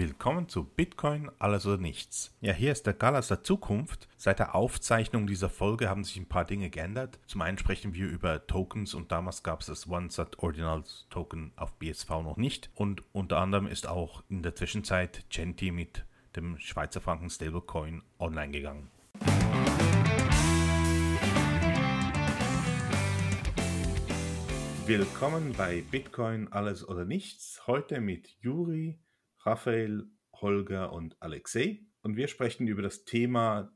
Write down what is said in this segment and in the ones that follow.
Willkommen zu Bitcoin alles oder nichts. Ja, hier ist der Galas der Zukunft. Seit der Aufzeichnung dieser Folge haben sich ein paar Dinge geändert. Zum einen sprechen wir über Tokens und damals gab es das OneSat Ordinals Token auf BSV noch nicht. Und unter anderem ist auch in der Zwischenzeit Genti mit dem Schweizer Franken Stablecoin online gegangen. Willkommen bei Bitcoin alles oder nichts. Heute mit Juri, Raphael, Holger und Alexei. Und wir sprechen über das Thema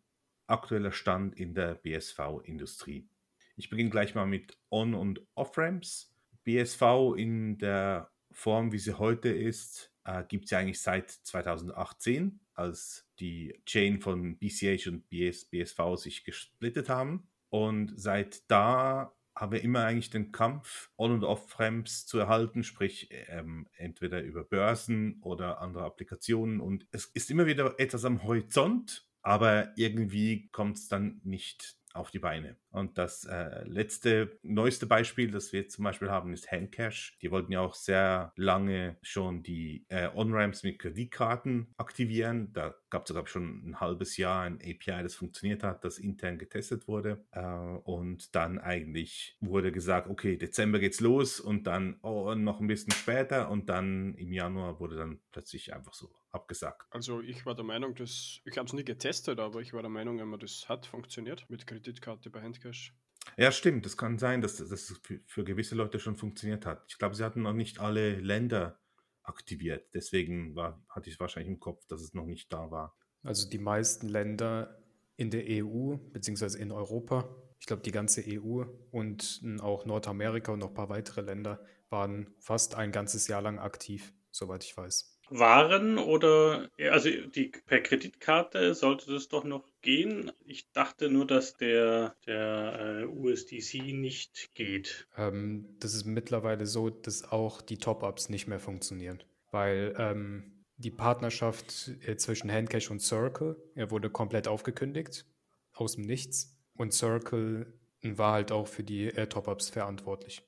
aktueller Stand in der BSV-Industrie. Ich beginne gleich mal mit On- und Off-Ramps. BSV in der Form, wie sie heute ist, äh, gibt es ja eigentlich seit 2018, als die Chain von BCH und BS, BSV sich gesplittet haben. Und seit da haben wir immer eigentlich den Kampf, On- und Off-Ramps zu erhalten, sprich ähm, entweder über Börsen oder andere Applikationen. Und es ist immer wieder etwas am Horizont, aber irgendwie kommt es dann nicht auf die Beine. Und das äh, letzte, neueste Beispiel, das wir zum Beispiel haben, ist Handcash. Die wollten ja auch sehr lange schon die äh, On-Ramps mit Kreditkarten aktivieren. Da gab es sogar schon ein halbes Jahr ein API, das funktioniert hat, das intern getestet wurde. Äh, und dann eigentlich wurde gesagt, okay, Dezember geht's los und dann oh, noch ein bisschen später und dann im Januar wurde dann plötzlich einfach so abgesagt. Also ich war der Meinung, dass, ich habe es nie getestet, aber ich war der Meinung, man das hat, funktioniert mit Kreditkarte bei Handcash. Ja, stimmt. Es kann sein, dass das für, gewisse Leute schon funktioniert hat. Ich glaube, sie hatten noch nicht alle Länder aktiviert. Deswegen war, hatte ich es wahrscheinlich im Kopf, dass es noch nicht da war. Also die meisten Länder in der EU beziehungsweise in Europa, ich glaube die ganze EU und auch Nordamerika und noch ein paar weitere Länder waren fast ein ganzes Jahr lang aktiv, soweit ich weiß. Waren oder, also die, per Kreditkarte sollte das doch noch gehen. Ich dachte nur, dass der, der äh, USDC nicht geht. Ähm, das ist mittlerweile so, dass auch die Top-Ups nicht mehr funktionieren, weil ähm, die Partnerschaft äh, zwischen Handcash und Circle er wurde komplett aufgekündigt, aus dem Nichts. Und Circle war halt auch für die äh, Top-Ups verantwortlich.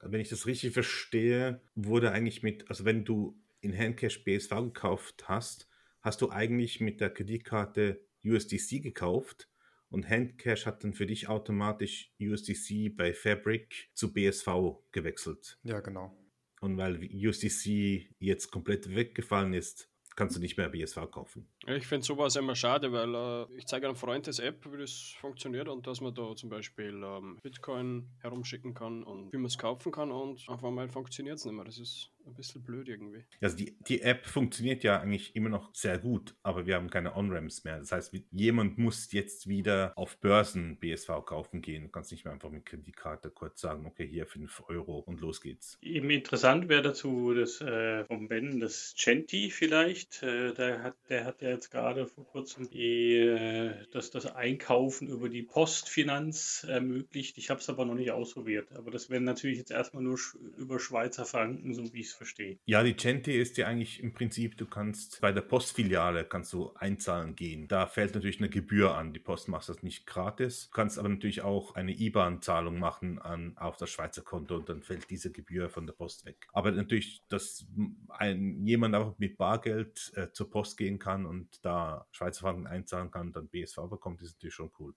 Wenn ich das richtig verstehe, wurde eigentlich mit, also wenn du in Handcash BSV gekauft hast, hast du eigentlich mit der Kreditkarte USDC gekauft und Handcash hat dann für dich automatisch USDC bei Fabric zu BSV gewechselt. Ja, genau. Und weil USDC jetzt komplett weggefallen ist, kannst du nicht mehr BSV kaufen. Ich finde sowas immer schade, weil äh, ich zeige einem Freund das App, wie das funktioniert und dass man da zum Beispiel ähm, Bitcoin herumschicken kann und wie man es kaufen kann und auf einmal funktioniert es nicht mehr. Das ist ein bisschen blöd irgendwie. Also die, die App funktioniert ja eigentlich immer noch sehr gut, aber wir haben keine On-Ramps mehr. Das heißt, jemand muss jetzt wieder auf Börsen BSV kaufen gehen. Du kannst nicht mehr einfach mit Kreditkarte kurz sagen, okay, hier 5 Euro und los geht's. Eben interessant wäre dazu das äh, vom Ben, das Genti vielleicht. Äh, der, hat, der hat ja jetzt gerade vor kurzem die, äh, das, das Einkaufen über die Postfinanz ermöglicht. Ich habe es aber noch nicht ausprobiert. Aber das wäre natürlich jetzt erstmal nur über Schweizer Franken, so wie ich es verstehe. Ja, die Genti ist ja eigentlich im Prinzip, du kannst bei der Postfiliale kannst du einzahlen gehen. Da fällt natürlich eine Gebühr an. Die Post macht das nicht gratis. Du kannst aber natürlich auch eine IBAN-Zahlung machen an, auf das Schweizer Konto und dann fällt diese Gebühr von der Post weg. Aber natürlich, dass ein, jemand auch mit Bargeld äh, zur Post gehen kann und da Schweizer Franken einzahlen kann, dann BSV bekommt, ist natürlich schon cool.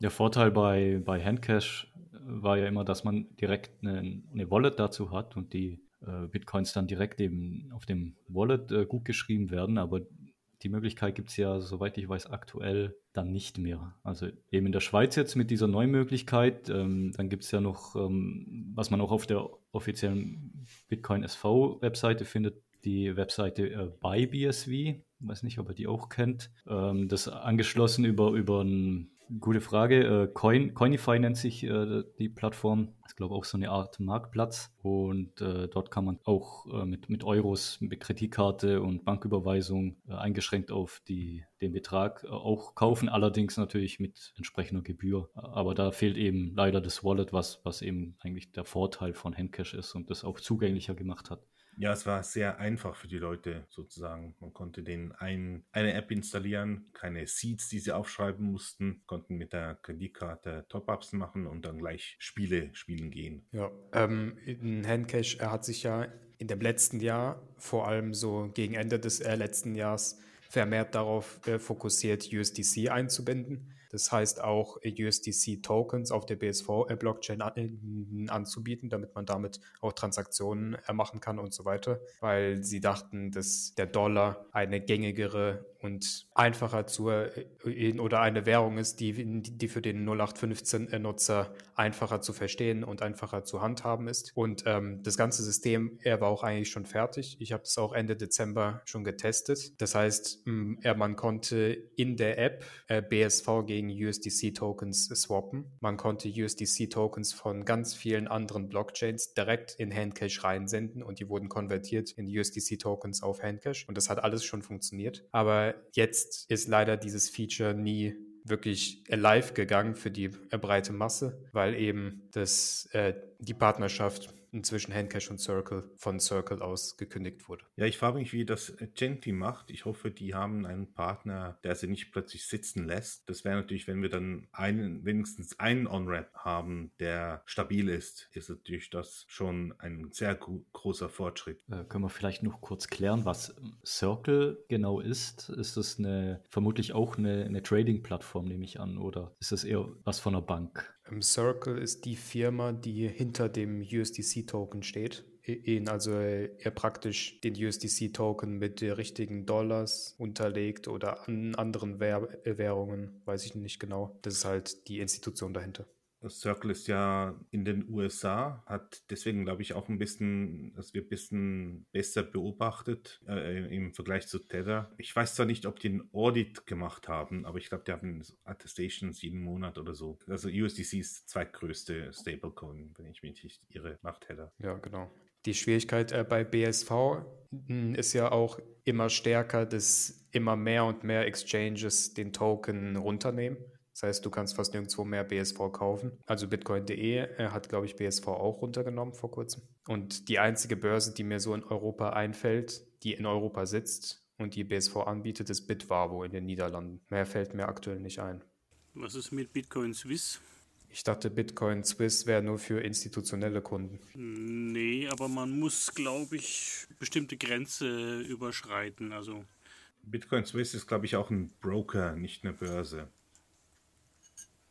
Der Vorteil bei, bei Handcash war ja immer, dass man direkt eine, eine Wallet dazu hat und die äh, Bitcoins dann direkt eben auf dem Wallet äh, gut geschrieben werden, aber die Möglichkeit gibt es ja, soweit ich weiß, aktuell dann nicht mehr. Also eben in der Schweiz jetzt mit dieser neuen Möglichkeit, ähm, dann gibt es ja noch, ähm, was man auch auf der offiziellen Bitcoin SV-Webseite findet, die Webseite äh, ByBSV, ich weiß nicht, ob ihr die auch kennt, ähm, das angeschlossen über, über ein Gute Frage. Äh, Coin, Coinify nennt sich äh, die Plattform. Ist, glaube ich, auch so eine Art Marktplatz. Und äh, dort kann man auch mit, mit Euros, mit Kreditkarte und Banküberweisung eingeschränkt auf die, den Betrag auch kaufen. Allerdings natürlich mit entsprechender Gebühr. Aber da fehlt eben leider das Wallet, was, was eben eigentlich der Vorteil von Handcash ist und das auch zugänglicher gemacht hat. Ja, es war sehr einfach für die Leute sozusagen. Man konnte denen ein, eine App installieren, keine Seeds, die sie aufschreiben mussten, konnten mit der Kreditkarte Top-Ups machen und dann gleich Spiele spielen gehen. Ja, ähm, Handcash, er hat sich ja in dem letzten Jahr, vor allem so gegen Ende des äh, letzten Jahres, vermehrt darauf äh, fokussiert, USDC einzubinden. Das heißt auch USDC-Tokens auf der BSV-Blockchain an, anzubieten, damit man damit auch Transaktionen machen kann und so weiter, weil sie dachten, dass der Dollar eine gängigere und einfacher zu oder eine Währung ist, die, die für den 0815-Nutzer einfacher zu verstehen und einfacher zu handhaben ist. Und ähm, das ganze System, er war auch eigentlich schon fertig. Ich habe das auch Ende Dezember schon getestet. Das heißt, man konnte in der App äh, BSV gegen USDC-Tokens swappen. Man konnte USDC-Tokens von ganz vielen anderen Blockchains direkt in Handcash reinsenden und die wurden konvertiert in USDC-Tokens auf Handcash. Und das hat alles schon funktioniert. Aber jetzt ist leider dieses Feature nie wirklich live gegangen für die breite Masse, weil eben das, äh, die Partnerschaft inzwischen Handcash und Circle von Circle aus gekündigt wurde. Ja, ich frage mich, wie das Genti macht. Ich hoffe, die haben einen Partner, der sie nicht plötzlich sitzen lässt. Das wäre natürlich, wenn wir dann einen, wenigstens einen On-Ramp haben, der stabil ist, ist natürlich das schon ein sehr großer Fortschritt. Äh, können wir vielleicht noch kurz klären, was Circle genau ist? Ist das eine, vermutlich auch eine, eine Trading-Plattform, nehme ich an, oder ist das eher was von einer Bank? Circle ist die Firma, die hinter dem USDC-Token steht. In, also er praktisch den USDC-Token mit den richtigen Dollars unterlegt oder an anderen Währungen, weiß ich nicht genau. Das ist halt die Institution dahinter. Circle ist ja in den USA, hat deswegen, glaube ich, auch ein bisschen, das wird ein bisschen besser beobachtet äh, im Vergleich zu Tether. Ich weiß zwar nicht, ob die einen Audit gemacht haben, aber ich glaube, die haben Attestations jeden Monat oder so. Also USDC ist zweitgrößte Stablecoin, wenn ich mich nicht irre, nach Tether. Ja, genau. Die Schwierigkeit äh, bei BSV hm, ist ja auch immer stärker, dass immer mehr und mehr Exchanges den Token runternehmen. Das heißt, du kannst fast nirgendwo mehr BSV kaufen. Also Bitcoin.de äh, hat, glaube ich, BSV auch runtergenommen vor kurzem. Und die einzige Börse, die mir so in Europa einfällt, die in Europa sitzt und die BSV anbietet, ist Bitwavo in den Niederlanden. Mehr fällt mir aktuell nicht ein. Was ist mit Bitcoin Swiss? Ich dachte, Bitcoin Swiss wäre nur für institutionelle Kunden. Nee, aber man muss, glaube ich, bestimmte Grenze überschreiten. Also Bitcoin Swiss ist, glaube ich, auch ein Broker, nicht eine Börse.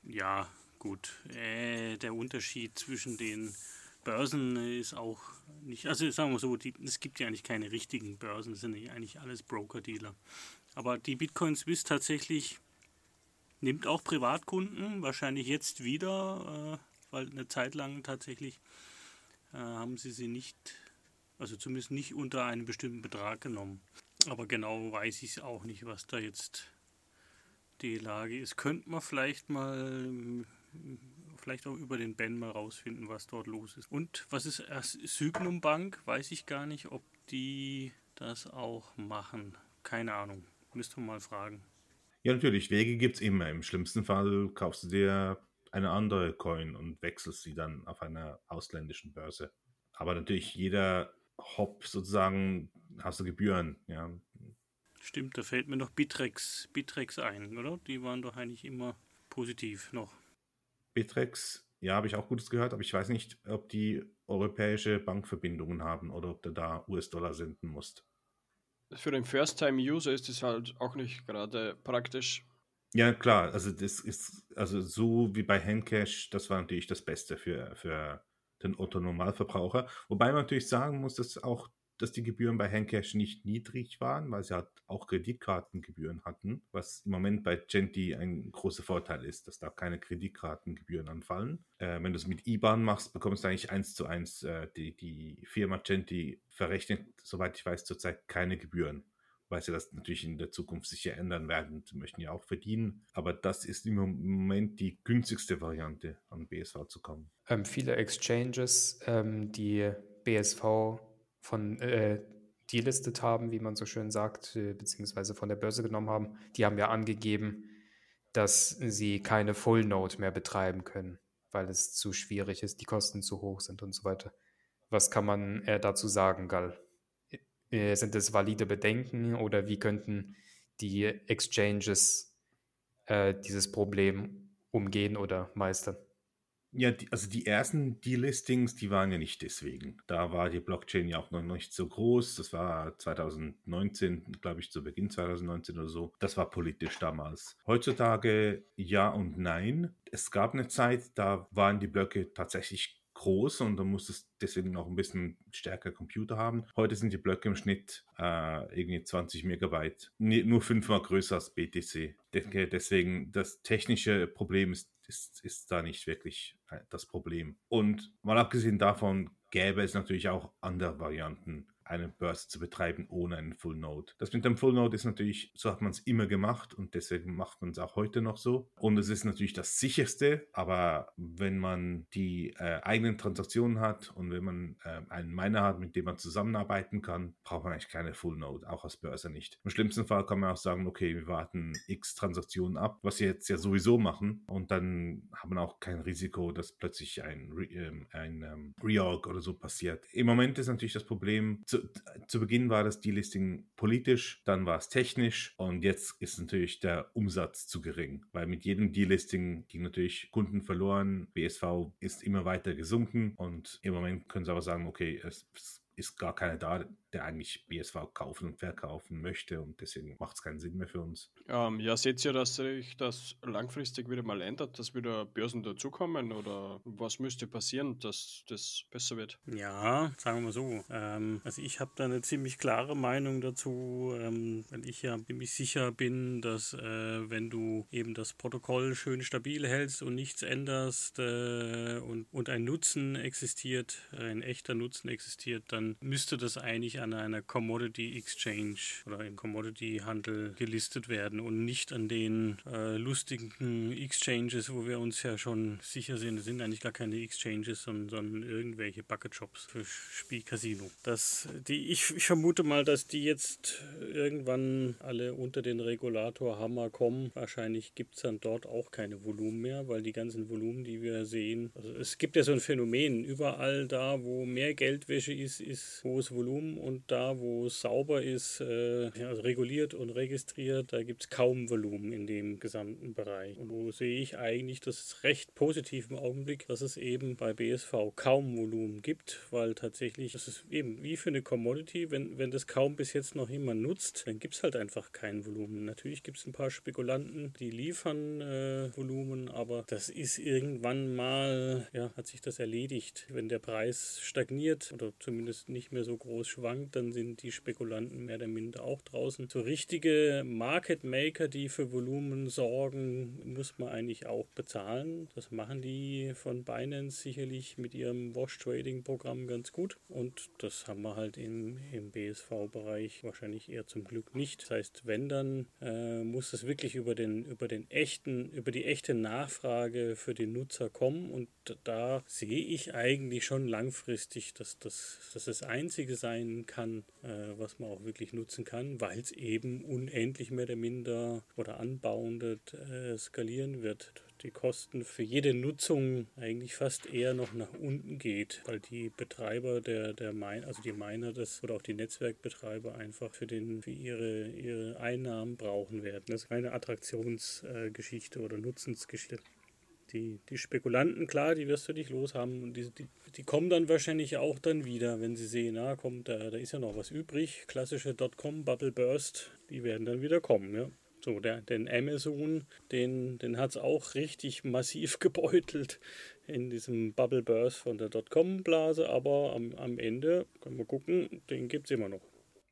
Ja, gut. Äh, der Unterschied zwischen den Börsen ist auch nicht, also sagen wir so, die, es gibt ja eigentlich keine richtigen Börsen, es sind eigentlich alles Broker-Dealer. Aber die Bitcoin Swiss tatsächlich nimmt auch Privatkunden, wahrscheinlich jetzt wieder, äh, weil eine Zeit lang tatsächlich äh, haben sie sie nicht, also zumindest nicht unter einen bestimmten Betrag genommen. Aber genau weiß ich auch nicht, was da jetzt die Lage ist. Könnte man vielleicht mal, vielleicht auch über den Ben mal rausfinden, was dort los ist. Und was ist Sygnum Bank? Weiß ich gar nicht, ob die das auch machen. Keine Ahnung. Müsste man mal fragen. Ja, natürlich. Wege gibt es immer. Im schlimmsten Fall kaufst du dir eine andere Coin und wechselst sie dann auf einer ausländischen Börse. Aber natürlich jeder Hop sozusagen hast du Gebühren. Ja. Stimmt, da fällt mir noch Bitrex, Bitrex ein, oder? Die waren doch eigentlich immer positiv noch. Bitrex, ja, habe ich auch Gutes gehört, aber ich weiß nicht, ob die europäische Bankverbindungen haben oder ob du da US-Dollar senden musst. Für den First-Time-User ist das halt auch nicht gerade praktisch. Ja, klar, also das ist, also so wie bei Handcash, das war natürlich das Beste für, für den Otto-Normalverbraucher. Wobei man natürlich sagen muss, dass auch dass die Gebühren bei Handcash nicht niedrig waren, weil sie halt auch Kreditkartengebühren hatten, was im Moment bei Genti ein großer Vorteil ist, dass da keine Kreditkartengebühren anfallen. Äh, wenn du es mit IBAN machst, bekommst du eigentlich eins zu eins. Äh, die, die Firma Genti verrechnet, soweit ich weiß, zurzeit keine Gebühren weil sie das natürlich in der Zukunft sicher ändern werden. Sie möchten ja auch verdienen. Aber das ist im Moment die günstigste Variante, an BSV zu kommen. Ähm, viele Exchanges, ähm, die BSV von äh, delistet haben, wie man so schön sagt, äh, beziehungsweise von der Börse genommen haben, die haben ja angegeben, dass sie keine Full Node mehr betreiben können, weil es zu schwierig ist, die Kosten zu hoch sind und so weiter. Was kann man äh, dazu sagen, Gall? Äh, sind es valide Bedenken oder wie könnten die Exchanges äh, dieses Problem umgehen oder meistern? Ja, die, also die ersten Delistings, die waren ja nicht deswegen. Da war die Blockchain ja auch noch nicht so groß. Das war 2019, glaube ich, zu Beginn 2019 oder so. Das war politisch damals. Heutzutage ja und nein. Es gab eine Zeit, da waren die Blöcke tatsächlich groß und du musstest deswegen noch ein bisschen stärker Computer haben. Heute sind die Blöcke im Schnitt äh, irgendwie 20 Megabyte, nur fünfmal größer als BTC. Deswegen das technische Problem ist ist, ist da nicht wirklich das Problem. Und mal abgesehen davon gäbe es natürlich auch andere Varianten, eine Börse zu betreiben ohne einen Full Node. Das mit dem Full Node ist natürlich, so hat man es immer gemacht und deswegen macht man es auch heute noch so. Und es ist natürlich das sicherste, aber wenn man die äh, eigenen Transaktionen hat und wenn man äh, einen Miner hat, mit dem man zusammenarbeiten kann, braucht man eigentlich keine Full Node, auch als Börse nicht. Im schlimmsten Fall kann man auch sagen, okay, wir warten x Transaktionen ab, was wir jetzt ja sowieso machen und dann haben wir auch kein Risiko, dass plötzlich ein, Re ähm, ein ähm, Reorg oder so passiert. Im Moment ist natürlich das Problem, zu, zu Beginn war das Delisting politisch, dann war es technisch und jetzt ist natürlich der Umsatz zu gering, weil mit jedem Delisting ging natürlich Kunden verloren, BSV ist immer weiter gesunken und im Moment können sie aber sagen, okay, es ist gar keiner da, der eigentlich BSV kaufen und verkaufen möchte und deswegen macht es keinen Sinn mehr für uns. Ähm, ja, seht ihr, dass sich das langfristig wieder mal ändert, dass wieder Börsen dazukommen oder was müsste passieren, dass das besser wird? Ja, sagen wir mal so. Ähm, also ich habe da eine ziemlich klare Meinung dazu, ähm, weil ich ja ziemlich sicher bin, dass äh, wenn du eben das Protokoll schön stabil hältst und nichts änderst äh, und, und ein Nutzen existiert, ein echter Nutzen existiert, dann müsste das eigentlich an einer Commodity Exchange oder im Commodity Handel gelistet werden und nicht an den äh, lustigen Exchanges, wo wir uns ja schon sicher sind, das sind eigentlich gar keine Exchanges, sondern, sondern irgendwelche Bucket Shops für Spielcasino. Das, die, ich, ich vermute mal, dass die jetzt irgendwann alle unter den Regulator Hammer kommen. Wahrscheinlich gibt es dann dort auch keine Volumen mehr, weil die ganzen Volumen, die wir sehen, also es gibt ja so ein Phänomen, überall da, wo mehr Geldwäsche ist, ist hohes Volumen und und da, wo es sauber ist, äh, also reguliert und registriert, da gibt es kaum Volumen in dem gesamten Bereich. Und wo sehe ich eigentlich das recht positiv im Augenblick, dass es eben bei BSV kaum Volumen gibt, weil tatsächlich, das ist eben wie für eine Commodity, wenn, wenn das kaum bis jetzt noch jemand nutzt, dann gibt es halt einfach kein Volumen. Natürlich gibt es ein paar Spekulanten, die liefern äh, Volumen, aber das ist irgendwann mal, ja, hat sich das erledigt. Wenn der Preis stagniert oder zumindest nicht mehr so groß schwankt, dann sind die Spekulanten mehr oder minder auch draußen. So richtige Market Maker, die für Volumen sorgen, muss man eigentlich auch bezahlen. Das machen die von Binance sicherlich mit ihrem Wash Trading Programm ganz gut. Und das haben wir halt im, im BSV-Bereich wahrscheinlich eher zum Glück nicht. Das heißt, wenn dann äh, muss es wirklich über den, über den echten, über die echte Nachfrage für den Nutzer kommen. Und da sehe ich eigentlich schon langfristig, dass das, dass das Einzige sein kann, äh, was man auch wirklich nutzen kann, weil es eben unendlich mehr oder minder oder anbauendet äh, skalieren wird. Die Kosten für jede Nutzung eigentlich fast eher noch nach unten geht, weil die Betreiber der, der Mine, also die Miner das oder auch die Netzwerkbetreiber einfach für, den, für ihre, ihre Einnahmen brauchen werden. Das ist keine Attraktionsgeschichte äh, oder Nutzensgeschichte die, die Spekulanten, klar, die wirst du nicht los haben. Und die, die, die kommen dann wahrscheinlich auch dann wieder, wenn sie sehen, na, kommt, da, da ist ja noch was übrig. Klassische Dotcom, Bubble Burst, die werden dann wieder kommen, ja. So, der, den Amazon, den, den hat es auch richtig massiv gebeutelt in diesem Bubble Burst von der Dotcom-Blase, aber am, am Ende, können wir gucken, den gibt es immer noch.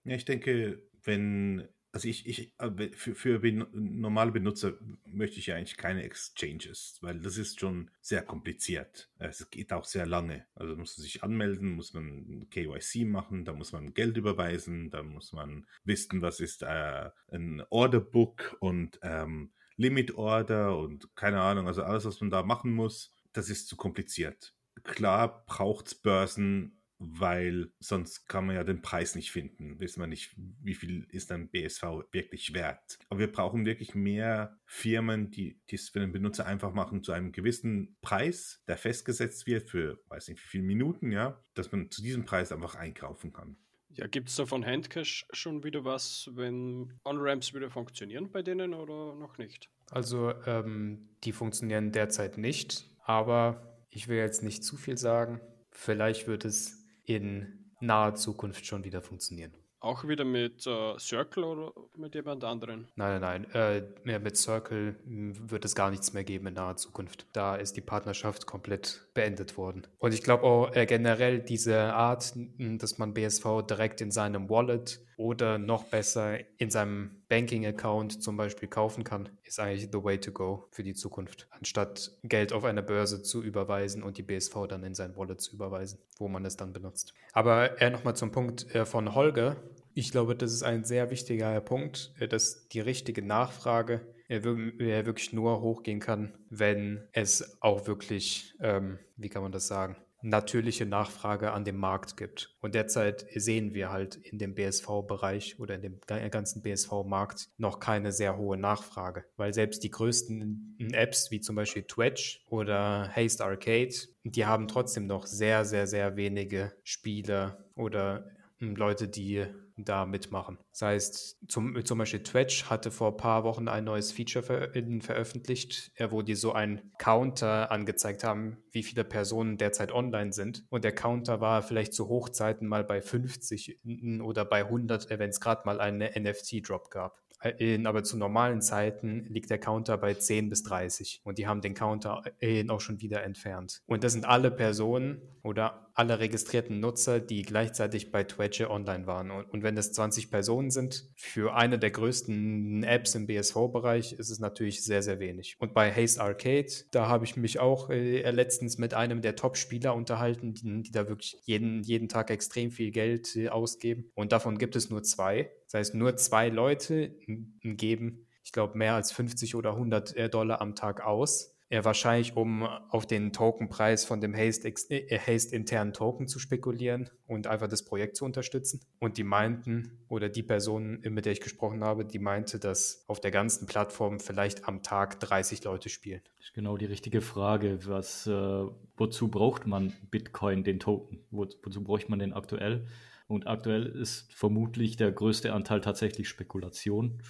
Ja, ich denke, wenn also ich, ich äh, für, für normale Benutzer möchte ich ja eigentlich keine Exchanges, weil das ist schon sehr kompliziert. Es geht auch sehr lange. Also muss man sich anmelden, muss man KYC machen, da muss man Geld überweisen, da muss man wissen, was ist äh, ein Orderbook und ähm, Limit Order und keine Ahnung, also alles, was man da machen muss, das ist zu kompliziert. Klar braucht es Börsen weil sonst kann man ja den Preis nicht finden. Wissen wir nicht, wie viel ist ein BSV wirklich wert. Aber wir brauchen wirklich mehr Firmen, die es für den Benutzer einfach machen zu einem gewissen Preis, der festgesetzt wird für, weiß nicht wie viele Minuten, ja, dass man zu diesem Preis einfach einkaufen kann. Ja, gibt es da von Handcash schon wieder was, wenn On-Ramps wieder funktionieren bei denen oder noch nicht? Also ähm, die funktionieren derzeit nicht, aber Ich will jetzt nicht zu viel sagen. Vielleicht wird es in naher Zukunft schon wieder funktionieren. Auch wieder mit äh, Circle oder mit jemand anderen? Nein, nein, nein. Äh, mit Circle hm, wird es gar nichts mehr geben in naher Zukunft. Da ist die Partnerschaft komplett beendet worden. Und ich glaube auch äh, generell diese Art, hm, dass man BSV direkt in seinem Wallet oder noch besser in seinem Banking-Account zum Beispiel kaufen kann, ist eigentlich the way to go für die Zukunft. Anstatt Geld auf eine Börse zu überweisen und die BSV dann in sein Wallet zu überweisen, wo man es dann benutzt. Aber äh, nochmal zum Punkt äh, von Holger. Ich glaube, das ist ein sehr wichtiger Punkt, äh, dass die richtige Nachfrage äh, wirklich nur hochgehen kann, wenn es auch wirklich, ähm, wie kann man das sagen, natürliche Nachfrage an dem Markt gibt. Und derzeit sehen wir halt in dem BSV-Bereich oder in dem ganzen BSV-Markt noch keine sehr hohe Nachfrage, weil selbst die größten Apps wie zum Beispiel Twitch oder Haste Arcade, die haben trotzdem noch sehr, sehr, sehr wenige Spieler oder Leute, die da mitmachen. Das heißt, zum, zum Beispiel Twitch hatte vor ein paar Wochen ein neues Feature ver veröffentlicht, wo die so einen Counter angezeigt haben, wie viele Personen derzeit online sind. Und der Counter war vielleicht zu Hochzeiten mal bei 50 oder bei 100, wenn es gerade mal einen NFT-Drop gab. In, aber zu normalen Zeiten liegt der Counter bei 10 bis 30 und die haben den Counter auch schon wieder entfernt. Und das sind alle Personen oder alle registrierten Nutzer, die gleichzeitig bei Twitch online waren. Und, und wenn das 20 Personen sind, für eine der größten Apps im BSV-Bereich ist es natürlich sehr, sehr wenig. Und bei Haste Arcade, da habe ich mich auch äh, letztens mit einem der Top-Spieler unterhalten, die, die, da wirklich jeden, jeden Tag extrem viel Geld äh, ausgeben. Und davon gibt es nur zwei. Das heißt, nur zwei Leute geben, ich glaube, mehr als 50 oder 100 äh, Dollar am Tag aus ja, wahrscheinlich, um auf den Tokenpreis von dem Haste, äh, internen Token zu spekulieren und einfach das Projekt zu unterstützen. Und die meinten, oder die Person, mit der ich gesprochen habe, die meinte, dass auf der ganzen Plattform vielleicht am Tag 30 Leute spielen. Das ist genau die richtige Frage. Was, äh, wozu braucht man Bitcoin, den Token? Wo, wozu bräuchte man den aktuell? Und aktuell ist vermutlich der größte Anteil tatsächlich Spekulation.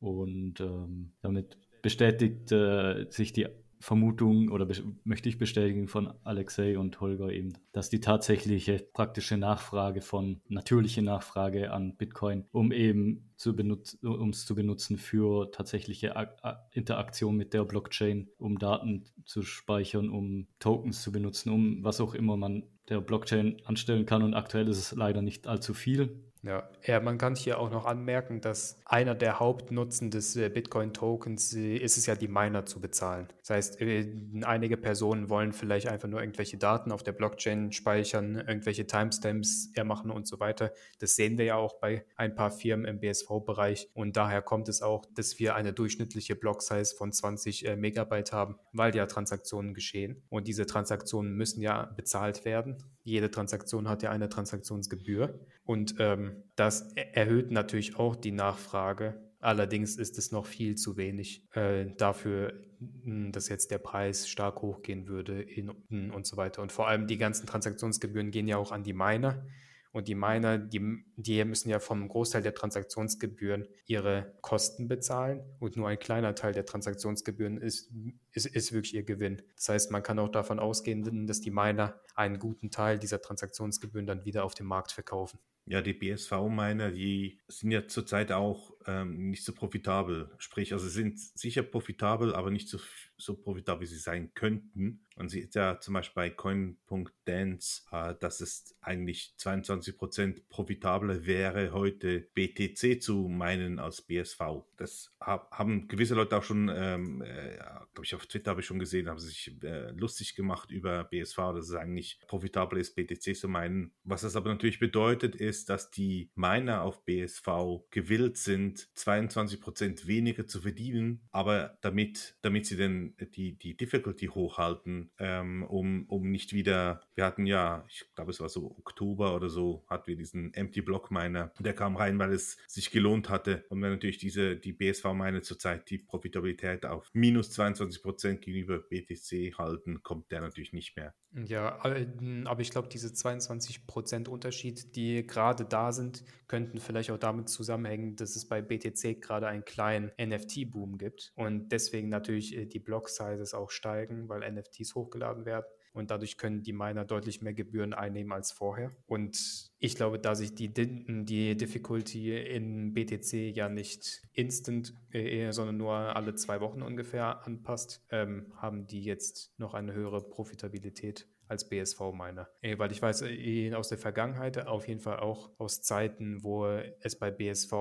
Und ähm, damit bestätigt äh, sich die Vermutung oder möchte ich bestätigen von Alexei und Holger eben, dass die tatsächliche praktische Nachfrage von natürliche Nachfrage an Bitcoin, um eben zu benutzen, um es zu benutzen für tatsächliche Interaktion mit der Blockchain, um Daten zu speichern, um Tokens zu benutzen, um was auch immer man der Blockchain anstellen kann. Und aktuell ist es leider nicht allzu viel. Ja. ja, man kann hier auch noch anmerken, dass einer der Hauptnutzen des äh, Bitcoin-Tokens äh, ist es ja, die Miner zu bezahlen. Das heißt, äh, einige Personen wollen vielleicht einfach nur irgendwelche Daten auf der Blockchain speichern, irgendwelche Timestamps ermachen und so weiter. Das sehen wir ja auch bei ein paar Firmen im BSV-Bereich und daher kommt es auch, dass wir eine durchschnittliche Block-Size von 20 Megabyte haben, weil ja Transaktionen geschehen und diese Transaktionen müssen ja bezahlt werden. Jede Transaktion hat ja eine Transaktionsgebühr und ähm, das erhöht natürlich auch die Nachfrage. Allerdings ist es noch viel zu wenig äh, dafür, dass jetzt der Preis stark hochgehen würde in, und so weiter. Und vor allem die ganzen Transaktionsgebühren gehen ja auch an die Miner. Und die Miner, die, die müssen ja vom Großteil der Transaktionsgebühren ihre Kosten bezahlen und nur ein kleiner Teil der Transaktionsgebühren ist, ist, ist wirklich ihr Gewinn. Das heißt, man kann auch davon ausgehen, dass die Miner einen guten Teil dieser Transaktionsgebühren dann wieder auf dem Markt verkaufen. Ja, die BSV-Miner, die sind ja zurzeit auch ähm, nicht so profitabel. Sprich, also sind sicher profitabel, aber nicht so, so profitabel, wie sie sein könnten. Man sieht ja zum Beispiel bei Coin.dance, äh, dass es eigentlich 22% profitabler wäre, heute BTC zu meinen als BSV. Das hab, haben gewisse Leute auch schon, ähm, äh, glaube ich, auf Twitter habe ich schon gesehen, haben sich äh, lustig gemacht über BSV, dass es eigentlich profitabel ist, BTC zu meinen. Was das aber natürlich bedeutet, ist, dass die Miner auf BSV gewillt sind, 22% weniger zu verdienen, aber damit, damit sie denn die, die Difficulty hochhalten, ähm, um, um nicht wieder, wir hatten ja, ich glaube es war so Oktober oder so, hatten wir diesen Empty Block Miner, der kam rein, weil es sich gelohnt hatte und wenn natürlich diese, die BSV Miner zurzeit die Profitabilität auf minus 22 Prozent gegenüber BTC halten, kommt der natürlich nicht mehr. Ja, aber ich glaube, diese 22 Prozent Unterschied, die gerade da sind, könnten vielleicht auch damit zusammenhängen, dass es bei BTC gerade einen kleinen NFT-Boom gibt und deswegen natürlich äh, die Block-Sizes auch steigen, weil NFTs hochgeladen werden. und dadurch können die Miner deutlich mehr Gebühren einnehmen als vorher. Und ich glaube, da sich die, die Difficulty in BTC ja nicht instant, äh, sondern nur alle zwei Wochen ungefähr anpasst, ähm, haben die jetzt noch eine höhere Profitabilität als BSV-Miner. Äh, weil ich weiß äh, aus der Vergangenheit, auf jeden Fall auch aus Zeiten, wo es bei BSV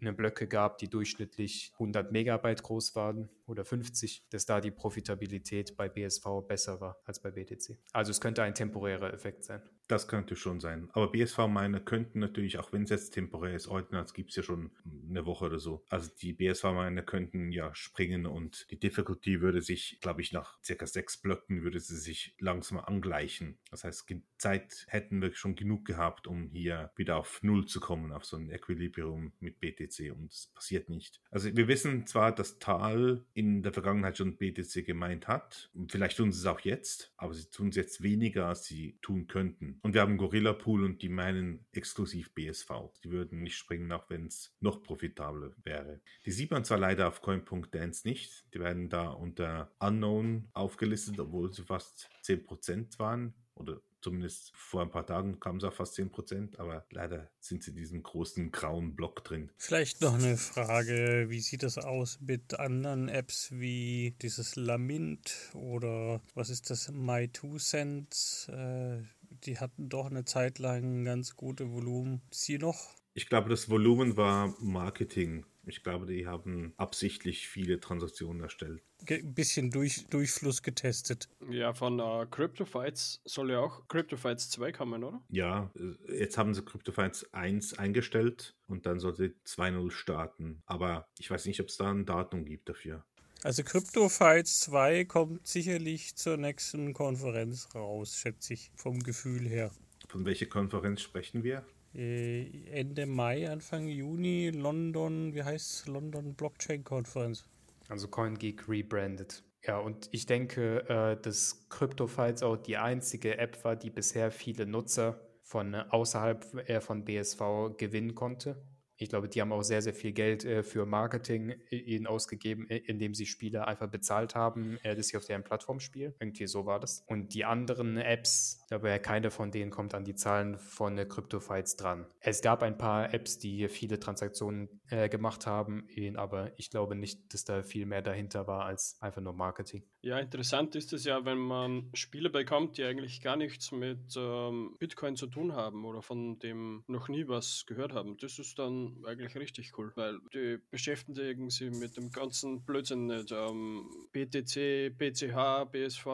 eine Blöcke gab, die durchschnittlich 100 Megabyte groß waren oder 50, dass da die Profitabilität bei BSV besser war als bei BTC. Also es könnte ein temporärer Effekt sein. Das könnte schon sein. Aber BSV-Miner könnten natürlich, auch wenn es jetzt temporär ist, Ordnance gibt es ja schon eine Woche oder so. Also die BSV-Miner könnten ja springen und die Difficulty würde sich, glaube ich, nach circa sechs Blöcken würde sie sich langsam angleichen. Das heißt, Zeit hätten wir schon genug gehabt, um hier wieder auf Null zu kommen, auf so ein Equilibrium mit BTC und es passiert nicht. Also wir wissen zwar, dass Tal in der Vergangenheit schon BTC gemeint hat, vielleicht tun sie es auch jetzt, aber sie tun es jetzt weniger, als sie tun könnten. Und wir haben Gorilla Pool und die meinen exklusiv BSV. Die würden nicht springen, auch wenn es noch profitabler wäre. Die sieht man zwar leider auf coin.dance nicht, die werden da unter Unknown aufgelistet, obwohl sie fast 10% waren oder zumindest vor ein paar Tagen kam es auf fast 10%, aber leider sind sie in diesem großen grauen Block drin. Vielleicht noch eine Frage, wie sieht das aus mit anderen Apps wie dieses Lamint oder was ist das, My Two Cents? Äh, die hatten doch eine Zeit lang ganz gute Volumen. Sie noch? Ich glaube, das Volumen war Marketing ich glaube, die haben absichtlich viele Transaktionen erstellt. Ein bisschen durch, Durchfluss getestet. Ja, von uh, CryptoFights soll ja auch CryptoFights 2 kommen, oder? Ja, äh, jetzt haben sie CryptoFights 1 eingestellt und dann sollte 2.0 starten. Aber ich weiß nicht, ob es da ein Datum gibt dafür. Also CryptoFights 2 kommt sicherlich zur nächsten Konferenz raus, schätze ich, vom Gefühl her. Von welcher Konferenz sprechen wir? Äh, Ende Mai, Anfang Juni London, wie heißt es, London Blockchain Conference. Also CoinGeek rebranded. Ja, und ich denke, äh, dass CryptoFights auch die einzige App war, die bisher viele Nutzer von außerhalb äh, von BSV gewinnen konnte. Ich glaube, die haben auch sehr, sehr viel Geld äh, für Marketing ihnen ausgegeben, indem sie Spieler einfach bezahlt haben, äh, dass sie auf deren Plattform spielen. Irgendwie so war das. Und die anderen Apps, aber keine von denen kommt an die Zahlen von äh, CryptoFights dran. Es gab ein paar Apps, die viele Transaktionen äh, gemacht haben, aber ich glaube nicht, dass da viel mehr dahinter war als einfach nur Marketing. Ja, interessant ist es ja, wenn man Spiele bekommt, die eigentlich gar nichts mit ähm, Bitcoin zu tun haben oder von dem noch nie was gehört haben. Das ist dann eigentlich richtig cool, weil die beschäftigen sich mit dem ganzen Blödsinn nicht. Ähm, BTC, BCH, BSV.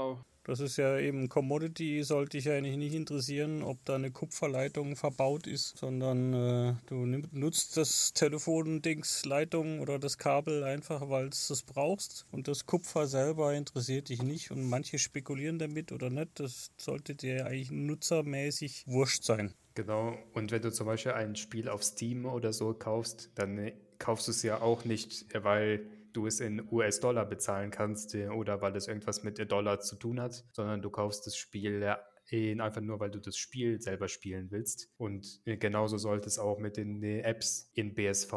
Das ist ja eben Commodity, sollte dich eigentlich nicht interessieren, ob da eine Kupferleitung verbaut ist, sondern äh, du nutzt das Telefon-Dings, Leitung oder das Kabel einfach, weil es brauchst. Und das Kupfer selber interessiert dich nicht und manche spekulieren damit oder nicht. Das sollte dir eigentlich nutzermäßig wurscht sein. Genau, und wenn du zum Beispiel ein Spiel auf Steam oder so kaufst, dann äh, kaufst du es ja auch nicht, äh, weil du es in US-Dollar bezahlen kannst äh, oder weil es irgendwas mit Dollar zu tun hat, sondern du kaufst das Spiel einfach nur, weil du das Spiel selber spielen willst. Und genauso sollte es auch mit den Apps in BSV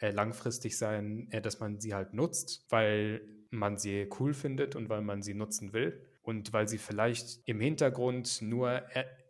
langfristig sein, dass man sie halt nutzt, weil man sie cool findet und weil man sie nutzen will und weil sie vielleicht im Hintergrund nur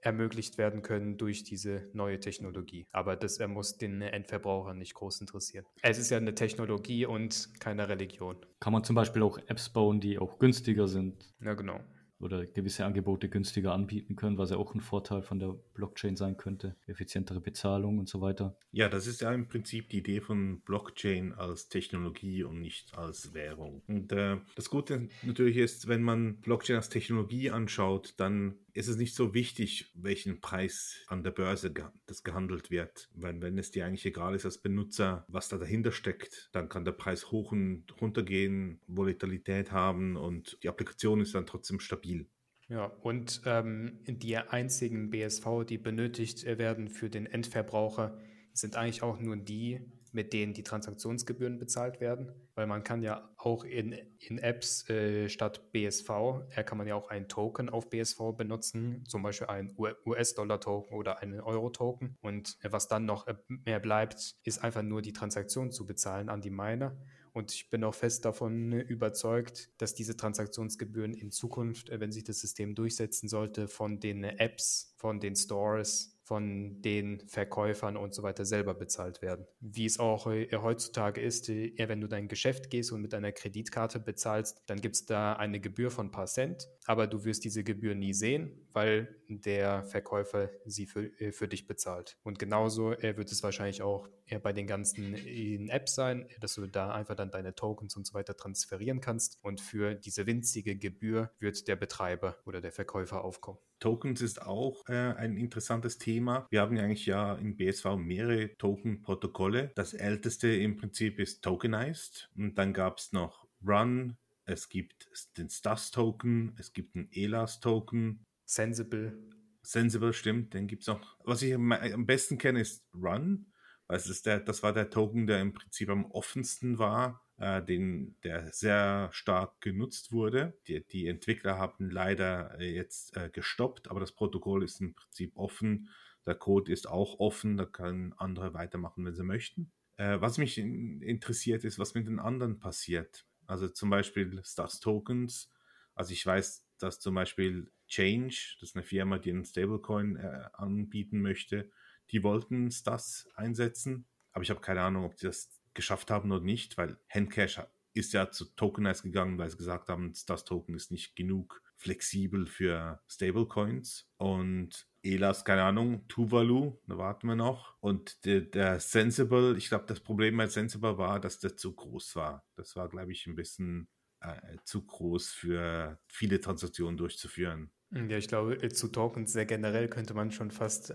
ermöglicht werden können durch diese neue Technologie. Aber das er muss den Endverbraucher nicht groß interessieren. Es ist ja eine Technologie und keine Religion. Kann man zum Beispiel auch Apps bauen, die auch günstiger sind? Ja, genau oder gewisse Angebote günstiger anbieten können, was ja auch ein Vorteil von der Blockchain sein könnte. Effizientere Bezahlung und so weiter. Ja, das ist ja im Prinzip die Idee von Blockchain als Technologie und nicht als Währung. Und äh, das Gute natürlich ist, wenn man Blockchain als Technologie anschaut, dann ist es nicht so wichtig, welchen Preis an der Börse das gehandelt wird. Weil wenn es dir eigentlich egal ist als Benutzer, was da dahinter steckt, dann kann der Preis hoch und runter gehen, Volatilität haben und die Applikation ist dann trotzdem stabil. Ja, und ähm, die einzigen BSV, die benötigt werden für den Endverbraucher, sind eigentlich auch nur die, mit denen die Transaktionsgebühren bezahlt werden, weil man kann ja auch in, in Apps äh, statt BSV, äh, kann man ja auch einen Token auf BSV benutzen, zum Beispiel einen US-Dollar-Token oder einen Euro-Token. Und äh, was dann noch äh, mehr bleibt, ist einfach nur die Transaktion zu bezahlen an die Miner. Und ich bin auch fest davon überzeugt, dass diese Transaktionsgebühren in Zukunft, äh, wenn sich das System durchsetzen sollte, von den Apps, von den Stores, von den Verkäufern und so weiter selber bezahlt werden. Wie es auch äh, heutzutage ist, äh, wenn du dein Geschäft gehst und mit einer Kreditkarte bezahlst, dann gibt es da eine Gebühr von ein paar Cent, aber du wirst diese Gebühr nie sehen, weil der Verkäufer sie für, äh, für dich bezahlt. Und genauso wird es wahrscheinlich auch bei den ganzen Apps sein, dass du da einfach dann deine Tokens und so weiter transferieren kannst und für diese winzige Gebühr wird der Betreiber oder der Verkäufer aufkommen. Tokens ist auch äh, ein interessantes Thema. Wir haben ja eigentlich ja im BSV mehrere Token-Protokolle. Das älteste im Prinzip ist Tokenized und dann gab es noch Run, es gibt den Stas-Token, es gibt einen ELAS-Token. Sensible. Sensible, stimmt, den gibt es noch. Was ich am, besten kenne, ist Run. Weil ist der, das war der Token, der im Prinzip am offensten war äh, den, der sehr stark genutzt wurde. Die, die Entwickler haben leider äh, jetzt äh, gestoppt, aber das Protokoll ist im Prinzip offen. Der Code ist auch offen, da können andere weitermachen, wenn sie möchten. Äh, was mich in, interessiert ist, was mit den anderen passiert. Also zum Beispiel Stars Tokens. Also ich weiß, dass zum Beispiel Change, das ist eine Firma, die einen Stablecoin äh, anbieten möchte, die wollten Stars einsetzen, aber ich habe keine Ahnung, ob die das geschafft haben oder nicht, weil Handcash ist ja zu Tokenize gegangen, weil sie gesagt haben, das Token ist nicht genug flexibel für Stablecoins. Und Elas, keine Ahnung, Tuvalu, da warten wir noch. Und der, der Sensible, ich glaube, das Problem bei Sensible war, dass der zu groß war. Das war, glaube ich, ein bisschen äh, zu groß für viele Transaktionen durchzuführen. Ja, ich glaube, zu Tokens sehr generell könnte man schon fast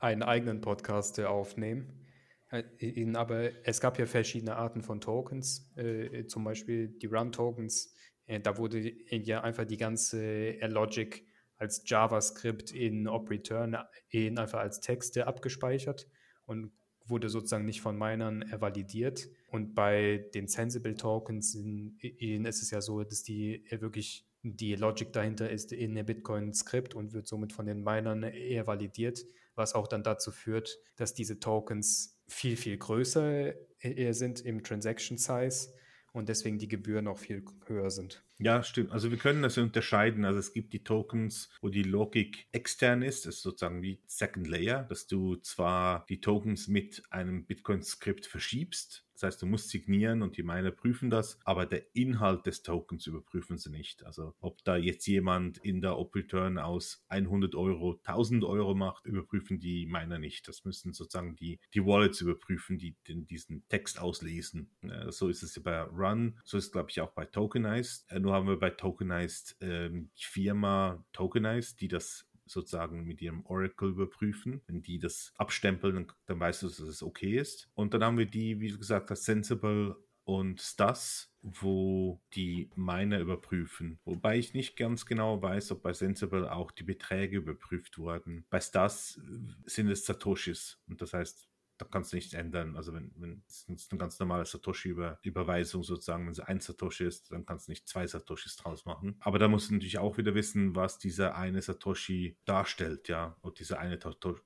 einen eigenen Podcast aufnehmen. Äh, aber es gab ja verschiedene Arten von Tokens, äh, zum Beispiel die Run-Tokens. Äh, da wurde ja einfach die ganze Logic als JavaScript in OpReturn in einfach als Texte abgespeichert und wurde sozusagen nicht von Minern validiert. Und bei den Sensible Tokens in, in ist es ja so, dass die wirklich die Logic dahinter ist in der Bitcoin-Skript und wird somit von den Minern eher validiert, was auch dann dazu führt, dass diese Tokens viel, viel größer äh, sind im Transaction Size und deswegen die Gebühren auch viel höher sind. Ja, stimmt. Also wir können das unterscheiden. Also es gibt die Tokens, wo die Logik extern ist, das ist sozusagen wie Second Layer, dass du zwar die Tokens mit einem Bitcoin-Skript verschiebst, das heißt, du musst signieren und die Miner prüfen das, aber der Inhalt des Tokens überprüfen sie nicht. Also ob da jetzt jemand in der Op-Return aus 100 Euro 1000 Euro macht, überprüfen die Miner nicht. Das müssen sozusagen die, die Wallets überprüfen, die den, diesen Text auslesen. Ja, so ist es bei Run, so ist es glaube ich auch bei Tokenized. Äh, haben wir bei Tokenized ähm, die Firma Tokenized, die das sozusagen mit ihrem Oracle überprüfen. Wenn die das abstempeln, dann, dann weißt du, dass es okay ist. Und dann haben wir die, wie du gesagt hast, Sensible und Stas, wo die Miner überprüfen. Wobei ich nicht ganz genau weiß, ob bei Sensible auch die Beträge überprüft wurden. Bei Stas sind es Satoshis. Und das heißt, da kannst du nichts ändern. Also wenn, wenn es eine ganz normale Satoshi-Überweisung sozusagen, wenn es ein Satoshi ist, dann kannst du nicht zwei Satoshis draus machen. Aber da musst du natürlich auch wieder wissen, was dieser eine Satoshi darstellt, ja. Ob dieser eine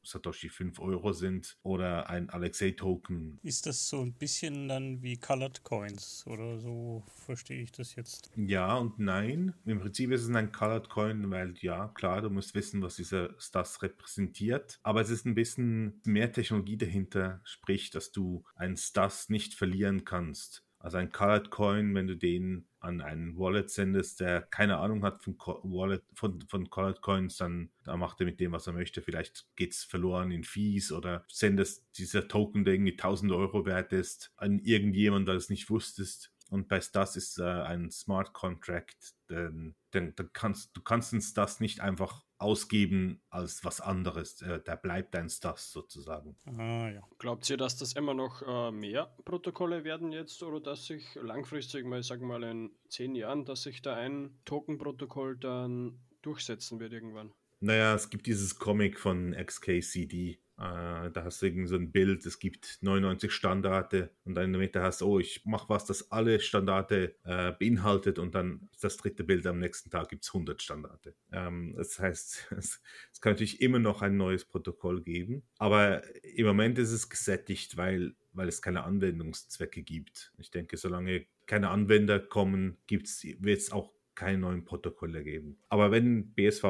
Satoshi 5 Euro sind oder ein Alexei-Token. Ist das so ein bisschen dann wie Colored Coins oder so verstehe ich das jetzt? Ja und nein. Im Prinzip ist es ein Colored Coin, weil ja, klar, du musst wissen, was dieser Stas repräsentiert. Aber es ist ein bisschen mehr Technologie dahinter sprich, dass du einen Stas nicht verlieren kannst. Also ein Colored Coin, wenn du den an einen Wallet sendest, der keine Ahnung hat von Wallet, von, von Colored Coins, dann, dann macht er mit dem, was er möchte. Vielleicht geht es verloren in Fees oder sendest dieser Token, der irgendwie 1000 Euro wert ist, an irgendjemand, der es nicht wusstest. Und bei Stas ist äh, ein Smart Contract, denn, denn, denn kannst, du kannst den Stas nicht einfach ausgeben als was anderes. Äh, der bleibt ein Stas sozusagen. Ah, ja. Glaubt ihr, dass das immer noch äh, mehr Protokolle werden jetzt oder dass sich langfristig, mal sagen wir mal in zehn Jahren, dass sich da ein Token-Protokoll dann durchsetzen wird irgendwann? Naja, es gibt dieses Comic von XKCD, äh, da hast du irgendwie so ein Bild, es gibt 99 Standarte und dann in der Mitte hast du, oh, ich mache was, das alle Standarte äh, beinhaltet und dann das dritte Bild am nächsten Tag gibt es 100 Standarte. Ähm, das heißt, es, es, kann natürlich immer noch ein neues Protokoll geben, aber im Moment ist es gesättigt, weil weil es keine Anwendungszwecke gibt. Ich denke, solange keine Anwender kommen, wird es auch keine neuen Protokolle geben. Aber wenn BSV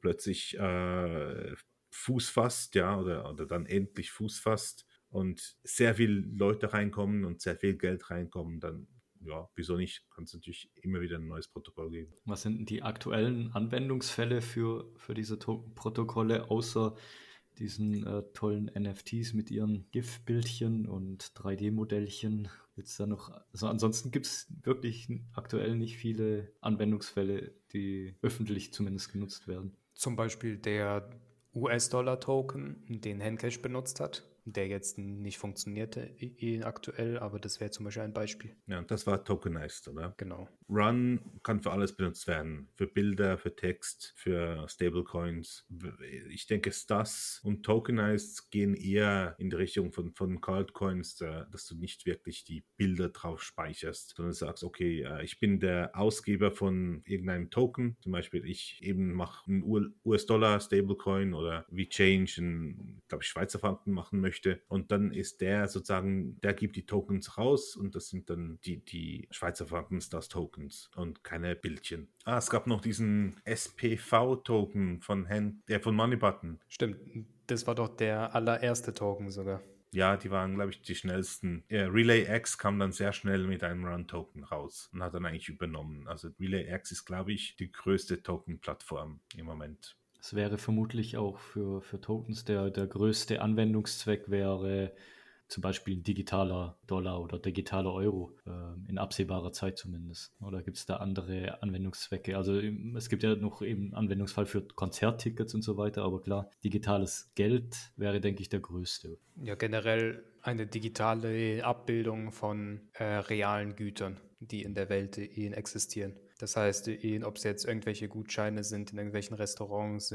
plötzlich äh, Fuß fasst, ja, oder, oder dann endlich Fuß fasst und sehr viele Leute reinkommen und sehr viel Geld reinkommen, dann ja, wieso nicht? Kann es natürlich immer wieder ein neues Protokoll geben. Was sind die aktuellen Anwendungsfälle für, für diese Protokolle, außer diesen äh, tollen NFTs mit ihren GIF-Bildchen und 3D-Modellchen? Jetzt da noch, also ansonsten gibt es wirklich aktuell nicht viele Anwendungsfälle, die öffentlich zumindest genutzt werden. Zum Beispiel der US-Dollar-Token, den Handcash benutzt hat der jetzt nicht funktionierte aktuell, aber das wäre zum Beispiel ein Beispiel. Ja, das war tokenized, oder? Genau. Run kann für alles benutzt werden. Für Bilder, für Text, für Stablecoins. Ich denke, Stas und Tokenized gehen eher in die Richtung von, von Coins, äh, dass du nicht wirklich die Bilder drauf speicherst, sondern sagst, okay, äh, ich bin der Ausgeber von irgendeinem Token. Zum Beispiel, ich eben mache einen US-Dollar Stablecoin oder wie Change, ein, glaube ich, Schweizer Franken machen möchte möchte. Und dann ist der sozusagen, der gibt die Tokens raus und das sind dann die, die Schweizer Franken Stars Tokens und keine Bildchen. Ah, es gab noch diesen SPV-Token von, Hand, äh, von Moneybutton. Stimmt, das war doch der allererste Token sogar. Ja, die waren, glaube ich, die schnellsten. Ja, Relay X kam dann sehr schnell mit einem Run-Token raus und hat dann eigentlich übernommen. Also Relay X ist, glaube ich, die größte Token-Plattform im Moment. Es wäre vermutlich auch für, für Tokens der, der größte Anwendungszweck wäre zum Beispiel digitaler Dollar oder digitaler Euro, äh, in absehbarer Zeit zumindest. Oder gibt es da andere Anwendungszwecke? Also es gibt ja noch eben Anwendungsfall für Konzerttickets und so weiter, aber klar, digitales Geld wäre, denke ich, der größte. Ja, generell eine digitale Abbildung von äh, realen Gütern, die in der Welt existieren. Das heißt, ob es jetzt irgendwelche Gutscheine sind in irgendwelchen Restaurants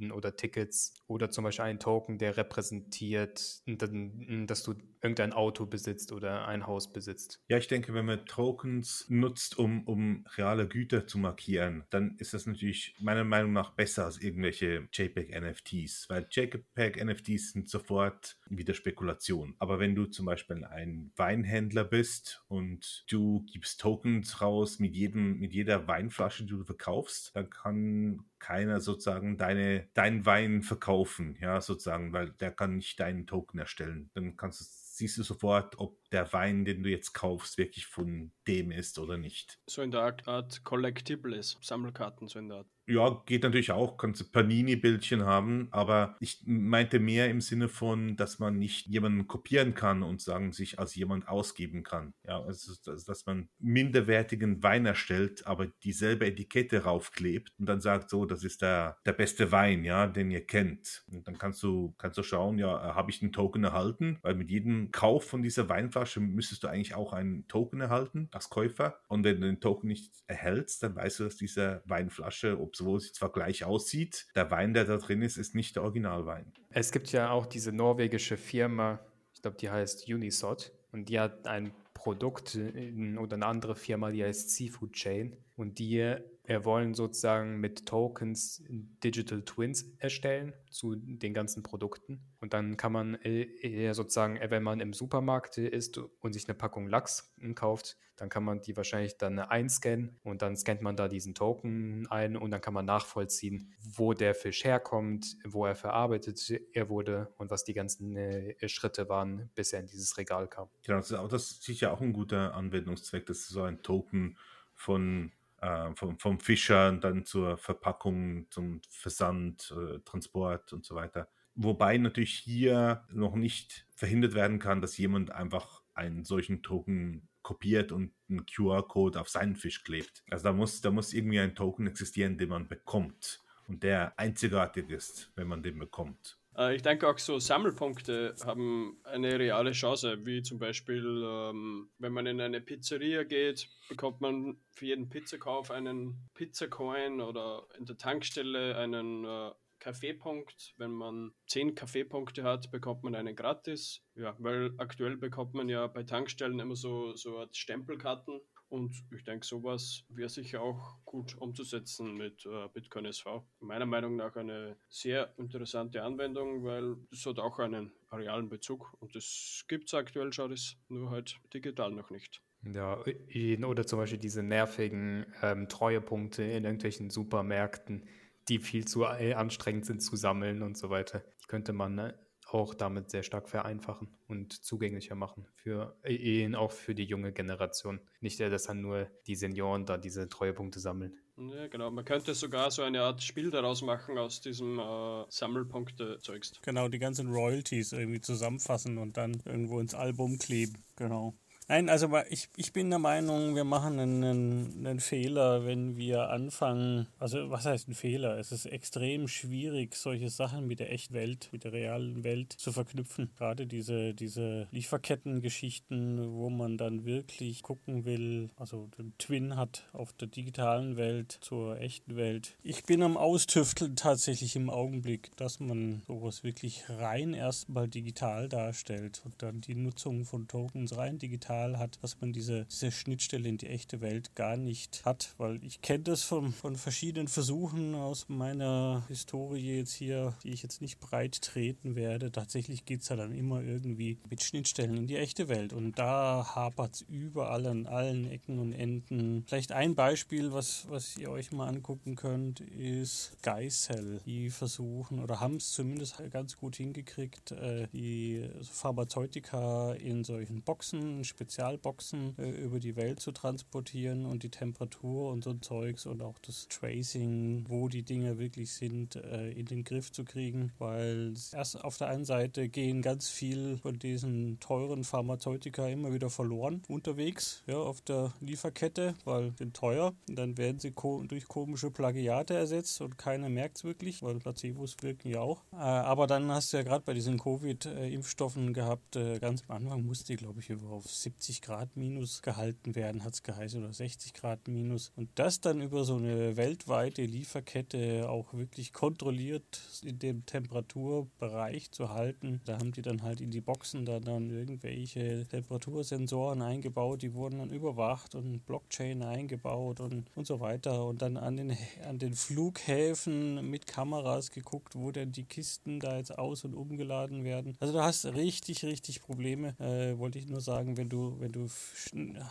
äh, oder Tickets oder zum Beispiel ein Token, der repräsentiert, dass du irgendein Auto besitzt oder ein Haus besitzt. Ja, ich denke, wenn man Tokens nutzt, um, um reale Güter zu markieren, dann ist das natürlich meiner Meinung nach besser als irgendwelche JPEG-NFTs, weil JPEG-NFTs sind sofort wieder Spekulation. Aber wenn du zum Beispiel ein Weinhändler bist und du gibst Tokens raus mit jedem, mit jeder Weinflasche, die du verkaufst, dann kann keiner sozusagen deine, deinen Wein verkaufen, ja, sozusagen, weil der kann nicht deinen Token erstellen. Dann kannst du, siehst du sofort, ob der Wein, den du jetzt kaufst, wirklich von dem ist oder nicht. So in der Art Collectibles, Sammelkarten, so in der Art. Ja, geht natürlich auch, kannst du Panini-Bildchen haben, aber ich meinte mehr im Sinne von, dass man nicht jemanden kopieren kann und sagen, sich als jemand ausgeben kann. Ja, also, dass man minderwertigen Wein erstellt, aber dieselbe Etikette raufklebt und dann sagt so, das ist der, der beste Wein, ja, den ihr kennt. Und dann kannst du, kannst du schauen, ja, habe ich einen Token erhalten? Weil mit jedem Kauf von dieser Weinflasche müsstest du eigentlich auch einen Token erhalten als Käufer. Und wenn du den Token nicht erhältst, dann weißt du, dass diese Weinflasche, ob obwohl sie zwar gleich aussieht, der Wein, der da drin ist, ist nicht der Originalwein. Es gibt ja auch diese norwegische Firma, ich glaube, die heißt Unisod, und die hat ein Produkt oder eine andere Firma, die heißt Seafood Chain, und die wir wollen sozusagen mit Tokens Digital Twins erstellen zu den ganzen Produkten. Und dann kann man eher sozusagen, wenn man im Supermarkt ist und sich eine Packung Lachs kauft, dann kann man die wahrscheinlich dann einscannen und dann scannt man da diesen Token ein und dann kann man nachvollziehen, wo der Fisch herkommt, wo er verarbeitet er wurde und was die ganzen äh, Schritte waren, bis er in dieses Regal kam. Genau, das ist, das ist sicher auch ein guter Anwendungszweck, das ist so ein Token von äh, vom, vom Fischer dann zur Verpackung, zum Versand, äh, Transport und so weiter. Wobei natürlich hier noch nicht verhindert werden kann, dass jemand einfach einen solchen Token kopiert und einen QR-Code auf seinen Fisch klebt. Also da muss, da muss irgendwie ein Token existieren, den man bekommt und der einzigartig ist, wenn man den bekommt. Äh, ich denke auch so Sammelpunkte haben eine reale Chance, wie zum Beispiel, ähm, wenn man in eine Pizzeria geht, bekommt man für jeden Pizzakauf einen Pizzacoin oder in der Tankstelle einen äh, Kaffeepunkt. Wenn man 10 Kaffeepunkte hat, bekommt man einen gratis. Ja, weil aktuell bekommt man ja bei Tankstellen immer so, so Stempelkarten Und ich denke, sowas wäre sicher auch gut umzusetzen mit äh, Bitcoin SV. Meiner Meinung nach eine sehr interessante Anwendung, weil es hat auch einen realen Bezug und das gibt es aktuell schon, nur halt digital noch nicht. Ja, oder zum Beispiel diese nervigen ähm, Treuepunkte in irgendwelchen Supermärkten, die viel zu anstrengend sind zu sammeln und so weiter. Die könnte man ne, auch damit sehr stark vereinfachen und zugänglicher machen für Ehen, auch für die junge Generation. Nicht, dass dann nur die Senioren da diese Treuepunkte sammeln. Ja, genau. Man könnte sogar so eine Art Spiel daraus machen aus diesem äh, Sammelpunkte-Zeugs. Genau, die ganzen Royalties irgendwie zusammenfassen und dann irgendwo ins Album kleben. Genau. Nein, also ich, ich bin der Meinung, wir machen einen, einen Fehler, wenn wir anfangen. Also, was heißt ein Fehler? Es ist extrem schwierig, solche Sachen mit der echten Welt, mit der realen Welt zu verknüpfen. Gerade diese, diese Lieferkettengeschichten, wo man dann wirklich gucken will, also den Twin hat auf der digitalen Welt zur echten Welt. Ich bin am Austüfteln tatsächlich im Augenblick, dass man sowas wirklich rein erstmal digital darstellt und dann die Nutzung von Tokens rein digital digital hat, dass man diese, diese Schnittstelle in die echte Welt gar nicht hat, weil ich kenne das von, von verschiedenen Versuchen aus meiner Historie jetzt hier, die ich jetzt nicht breit treten werde. Tatsächlich geht es ja dann immer irgendwie mit Schnittstellen in die echte Welt und da hapert es überall an allen Ecken und Enden. Vielleicht ein Beispiel, was, was ihr euch mal angucken könnt, ist Geisel. Die versuchen oder haben es zumindest ganz gut hingekriegt, äh, die Pharmazeutika in solchen Boxen, Spezialboxen äh, über die Welt zu transportieren und die Temperatur und so Zeugs und auch das Tracing, wo die Dinge wirklich sind, äh, in den Griff zu kriegen, weil erst auf der einen Seite gehen ganz viel von diesen teuren Pharmazeutika immer wieder verloren unterwegs, ja, auf der Lieferkette, weil sind teuer und dann werden sie ko durch komische Plagiate ersetzt und keiner merkt es wirklich, weil Placebos wirken ja auch. Äh, aber dann hast du ja gerade bei diesen Covid-Impfstoffen gehabt, äh, ganz am Anfang musste ich glaube ich über auf 70 70 Grad minus gehalten werden, hat es geheißen, oder 60 Grad minus. Und das dann über so eine weltweite Lieferkette auch wirklich kontrolliert in dem Temperaturbereich zu halten. Da haben die dann halt in die Boxen dann, dann irgendwelche Temperatursensoren eingebaut, die wurden dann überwacht und Blockchain eingebaut und, und so weiter. Und dann an den, an den Flughäfen mit Kameras geguckt, wo denn die Kisten da jetzt aus- und umgeladen werden. Also du hast richtig, richtig Probleme, äh, wollte ich nur sagen, wenn du wenn du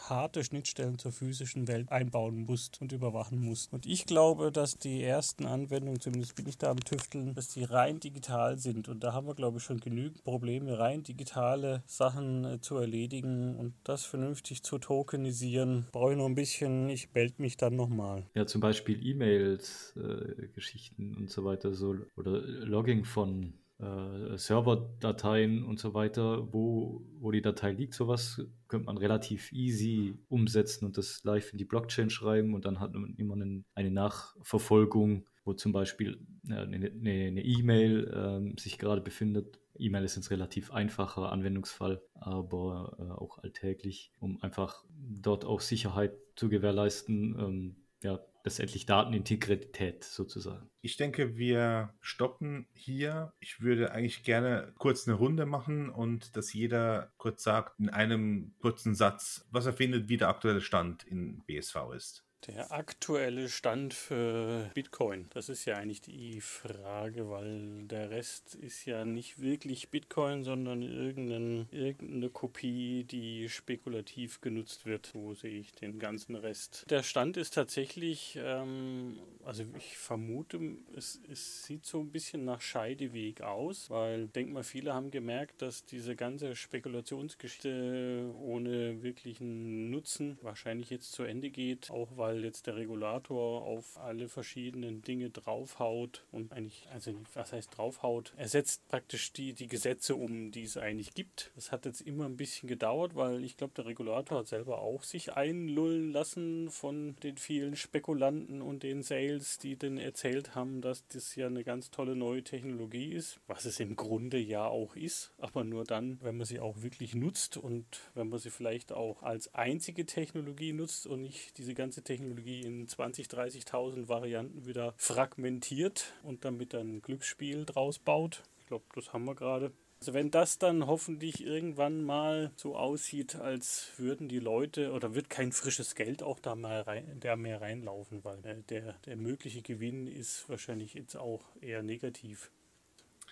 harte Schnittstellen zur physischen Welt einbauen musst und überwachen musst. Und ich glaube, dass die ersten Anwendungen, zumindest bin ich da am Tüfteln, dass die rein digital sind. Und da haben wir, glaube ich, schon genügend Probleme, rein digitale Sachen äh, zu erledigen und das vernünftig zu tokenisieren. Brauche ich noch ein bisschen, ich melde mich dann nochmal. Ja, zum Beispiel E-Mails, äh, Geschichten und so weiter, so oder Logging von äh, Serverdateien und so weiter, wo, wo die Datei liegt, sowas könnte man relativ easy umsetzen und das live in die Blockchain schreiben und dann hat man immer einen, eine Nachverfolgung, wo zum Beispiel äh, eine E-Mail äh, sich gerade befindet. E-Mail ist ein relativ einfacher Anwendungsfall, aber äh, auch alltäglich, um einfach dort auch Sicherheit zu gewährleisten. Ähm, ja, letztendlich Datenintegrität sozusagen. Ich denke, wir stoppen hier. Ich würde eigentlich gerne kurz eine Runde machen und dass jeder kurz sagt in einem kurzen Satz, was er findet, wie der aktuelle Stand in BSV ist. Der aktuelle Stand für Bitcoin, das ist ja eigentlich die Frage, weil der Rest ist ja nicht wirklich Bitcoin, sondern irgendeine, irgendeine Kopie, die spekulativ genutzt wird. Wo sehe ich den ganzen Rest? Der Stand ist tatsächlich, ähm, also ich vermute, es, es sieht so ein bisschen nach Scheideweg aus, weil ich denke mal, viele haben gemerkt, dass diese ganze Spekulationsgeschichte ohne wirklichen Nutzen wahrscheinlich jetzt zu Ende geht, auch weil weil jetzt der Regulator auf alle verschiedenen Dinge draufhaut und eigentlich, also was heißt draufhaut? Er setzt praktisch die, die Gesetze um, die es eigentlich gibt. Das hat jetzt immer ein bisschen gedauert, weil ich glaube, der Regulator hat selber auch sich einlullen lassen von den vielen Spekulanten und den Sales, die dann erzählt haben, dass das ja eine ganz tolle neue Technologie ist, was es im Grunde ja auch ist, aber nur dann, wenn man sie auch wirklich nutzt und wenn man sie vielleicht auch als einzige Technologie nutzt und nicht diese ganze Technologie Technologie in 20.000, 30.000 Varianten wieder fragmentiert und damit ein Glücksspiel draus baut. Ich glaube, das haben wir gerade. Also wenn das dann hoffentlich irgendwann mal so aussieht, als würden die Leute oder wird kein frisches Geld auch da mal rein, da mehr reinlaufen, weil der, der, der mögliche Gewinn ist wahrscheinlich jetzt auch eher negativ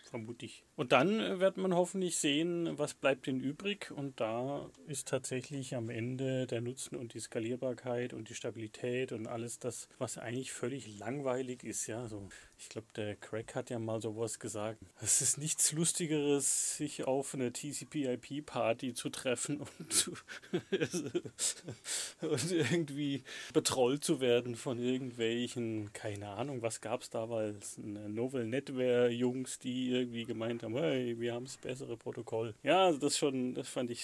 vermutlich. Und dann äh, wird man hoffentlich sehen, was bleibt denn übrig. Und da ist tatsächlich am Ende der Nutzen und die Skalierbarkeit und die Stabilität und alles das, was eigentlich völlig langweilig ist. Ja, so ich glaube, der Craig hat ja mal sowas gesagt. Es ist nichts Lustigeres, sich auf einer TCP-IP-Party zu treffen und, zu und irgendwie betrollt zu werden von irgendwelchen, keine Ahnung, was gab es damals, Novel Netware-Jungs, die irgendwie gemeint haben, hey, wir haben das bessere Protokoll. Ja, also das schon, das fand ich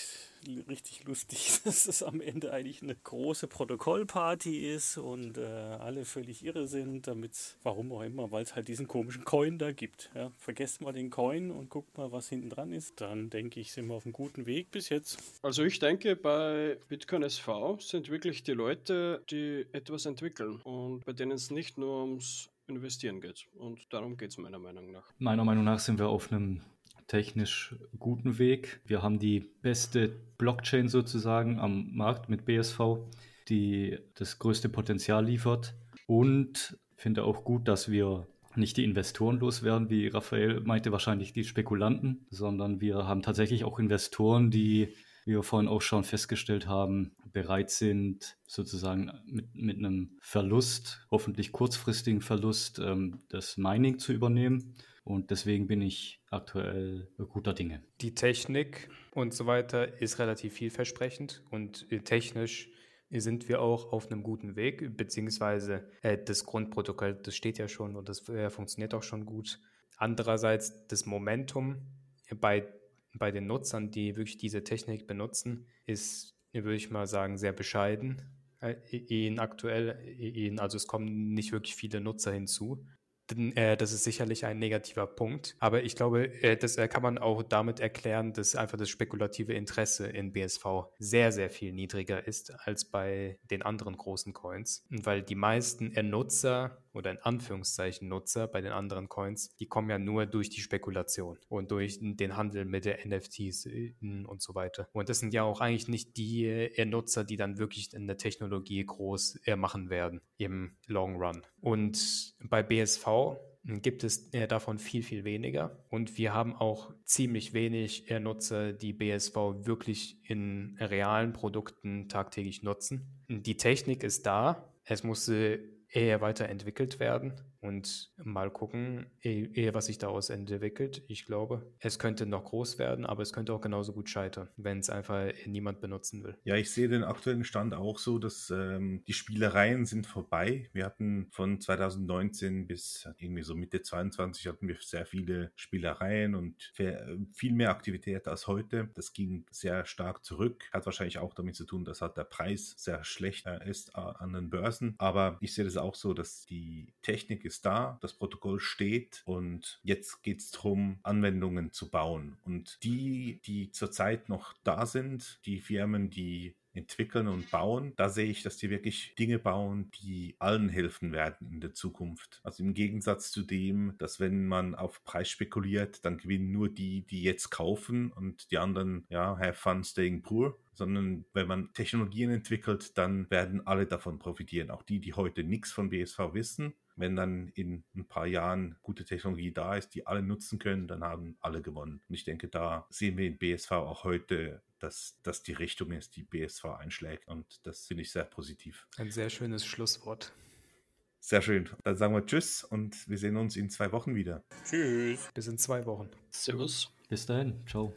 richtig lustig, dass es am Ende eigentlich eine große Protokollparty ist und äh, alle völlig irre sind, damit, warum auch immer, weil es halt diesen komischen Coin da gibt. Ja. Vergesst mal den Coin und guckt mal, was hinten dran ist. Dann denke ich, sind wir auf einem guten Weg bis jetzt. Also ich denke, bei Bitcoin SV sind wirklich die Leute, die etwas entwickeln und bei denen es nicht nur ums Investieren geht. Und darum geht es meiner Meinung nach. Meiner Meinung nach sind wir auf einem technisch guten Weg. Wir haben die beste Blockchain sozusagen am Markt mit BSV, die das größte Potenzial liefert. Und finde auch gut, dass wir nicht die Investoren loswerden, wie Raphael meinte, wahrscheinlich die Spekulanten, sondern wir haben tatsächlich auch Investoren, die, wie wir vorhin auch schon festgestellt haben, bereit sind, sozusagen mit, mit einem Verlust, hoffentlich kurzfristigen Verlust, ähm, das Mining zu übernehmen und deswegen bin ich aktuell guter Dinge. Die Technik und so weiter ist relativ vielversprechend und äh, technisch sind wir auch auf einem guten Weg, beziehungsweise äh, das Grundprotokoll, das steht ja schon und das äh, funktioniert auch schon gut. Andererseits das Momentum bei, bei den Nutzern, die wirklich diese Technik benutzen, ist, würde ich mal sagen, sehr bescheiden. Äh, in aktuell, in, also es kommen nicht wirklich viele Nutzer hinzu. Äh, das ist sicherlich ein negativer Punkt. Aber ich glaube, äh, das kann man auch damit erklären, dass einfach das spekulative Interesse in BSV sehr, sehr viel niedriger ist als bei den anderen großen Coins. Weil die meisten Nutzer oder in Anführungszeichen Nutzer bei den anderen Coins, die kommen ja nur durch die Spekulation und durch den Handel mit der NFTs und so weiter. Und das sind ja auch eigentlich nicht die Nutzer, die dann wirklich in der Technologie groß machen werden im Long Run. Und bei BSV gibt es davon viel, viel weniger. Und wir haben auch ziemlich wenig Nutzer, die BSV wirklich in realen Produkten tagtäglich nutzen. Die Technik ist da. Es muss eher weiterentwickelt werden und mal gucken, eher was sich daraus entwickelt. Ich glaube, es könnte noch groß werden, aber es könnte auch genauso gut scheitern, wenn es einfach niemand benutzen will. Ja, ich sehe den aktuellen Stand auch so, dass ähm, die Spielereien sind vorbei. Wir hatten von 2019 bis irgendwie so Mitte 22 hatten wir sehr viele Spielereien und viel mehr Aktivität als heute. Das ging sehr stark zurück. Hat wahrscheinlich auch damit zu tun, dass halt der Preis sehr schlecht ist an den Börsen. Aber ich sehe das auch so, dass die Technik ist da, das Protokoll steht und jetzt geht es darum, Anwendungen zu bauen. Und die, die zurzeit noch da sind, die Firmen, die entwickeln und bauen, da sehe ich, dass die wirklich Dinge bauen, die allen helfen werden in der Zukunft. Also im Gegensatz zu dem, dass wenn man auf Preis spekuliert, dann gewinnen nur die, die jetzt kaufen und die anderen, ja, have fun staying poor sondern wenn man Technologien entwickelt, dann werden alle davon profitieren. Auch die, die heute nichts von BSV wissen. Wenn dann in ein paar Jahren gute Technologie da ist, die alle nutzen können, dann haben alle gewonnen. Und ich denke, da sehen wir in BSV auch heute, dass das die Richtung ist, die BSV einschlägt. Und das finde ich sehr positiv. Ein sehr schönes Schlusswort. Sehr schön. Dann sagen wir Tschüss und wir sehen uns in zwei Wochen wieder. Tschüss. Bis in zwei Wochen. Servus. Bis dahin. Ciao.